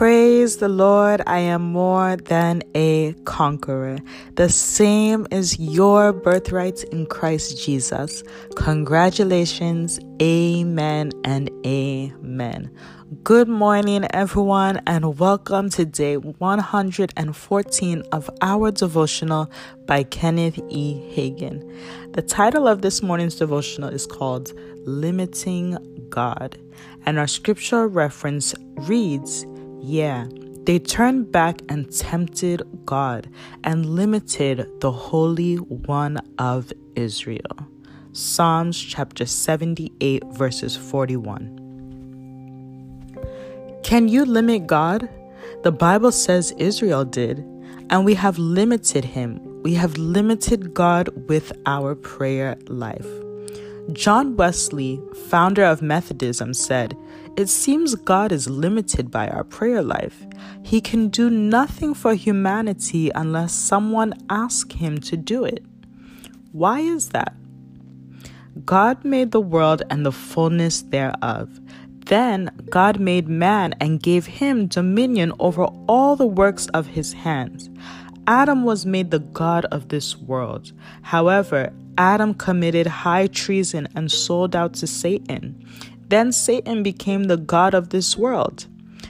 Praise the Lord, I am more than a conqueror. The same is your birthright in Christ Jesus. Congratulations, amen and amen. Good morning, everyone, and welcome to day 114 of our devotional by Kenneth E. Hagin. The title of this morning's devotional is called Limiting God, and our scripture reference reads, Yeah, they turned back and tempted God and limited the Holy One of Israel. Psalms chapter 78, verses 41. Can you limit God? The Bible says Israel did, and we have limited him. We have limited God with our prayer life. John Wesley, founder of Methodism, said, It seems God is limited by our prayer life. He can do nothing for humanity unless someone asks him to do it. Why is that? God made the world and the fullness thereof. Then God made man and gave him dominion over all the works of his hands. Adam was made the God of this world. However, Adam committed high treason and sold out to Satan. Then Satan became the God of this world.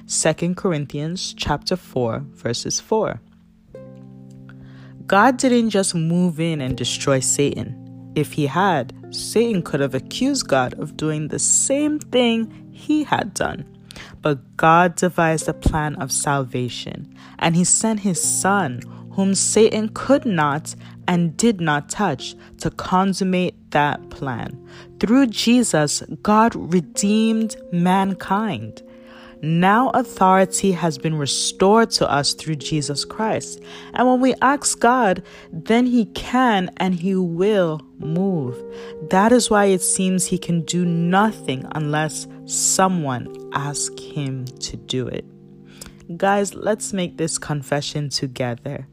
2 Corinthians chapter 4 verses 4. God didn't just move in and destroy Satan. If he had, Satan could have accused God of doing the same thing he had done. But God devised a plan of salvation, and he sent his Son, whom Satan could not and did not touch, to consummate that plan. Through Jesus, God redeemed mankind. Now authority has been restored to us through Jesus Christ. And when we ask God, then He can and He will move. That is why it seems He can do nothing unless someone asks Him to do it. Guys, let's make this confession together.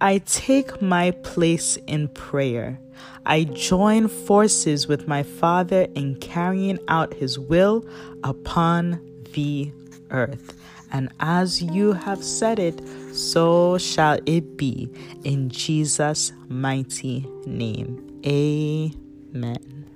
I take my place in prayer. I join forces with my Father in carrying out His will upon the earth. And as you have said it, so shall it be in Jesus' mighty name. Amen.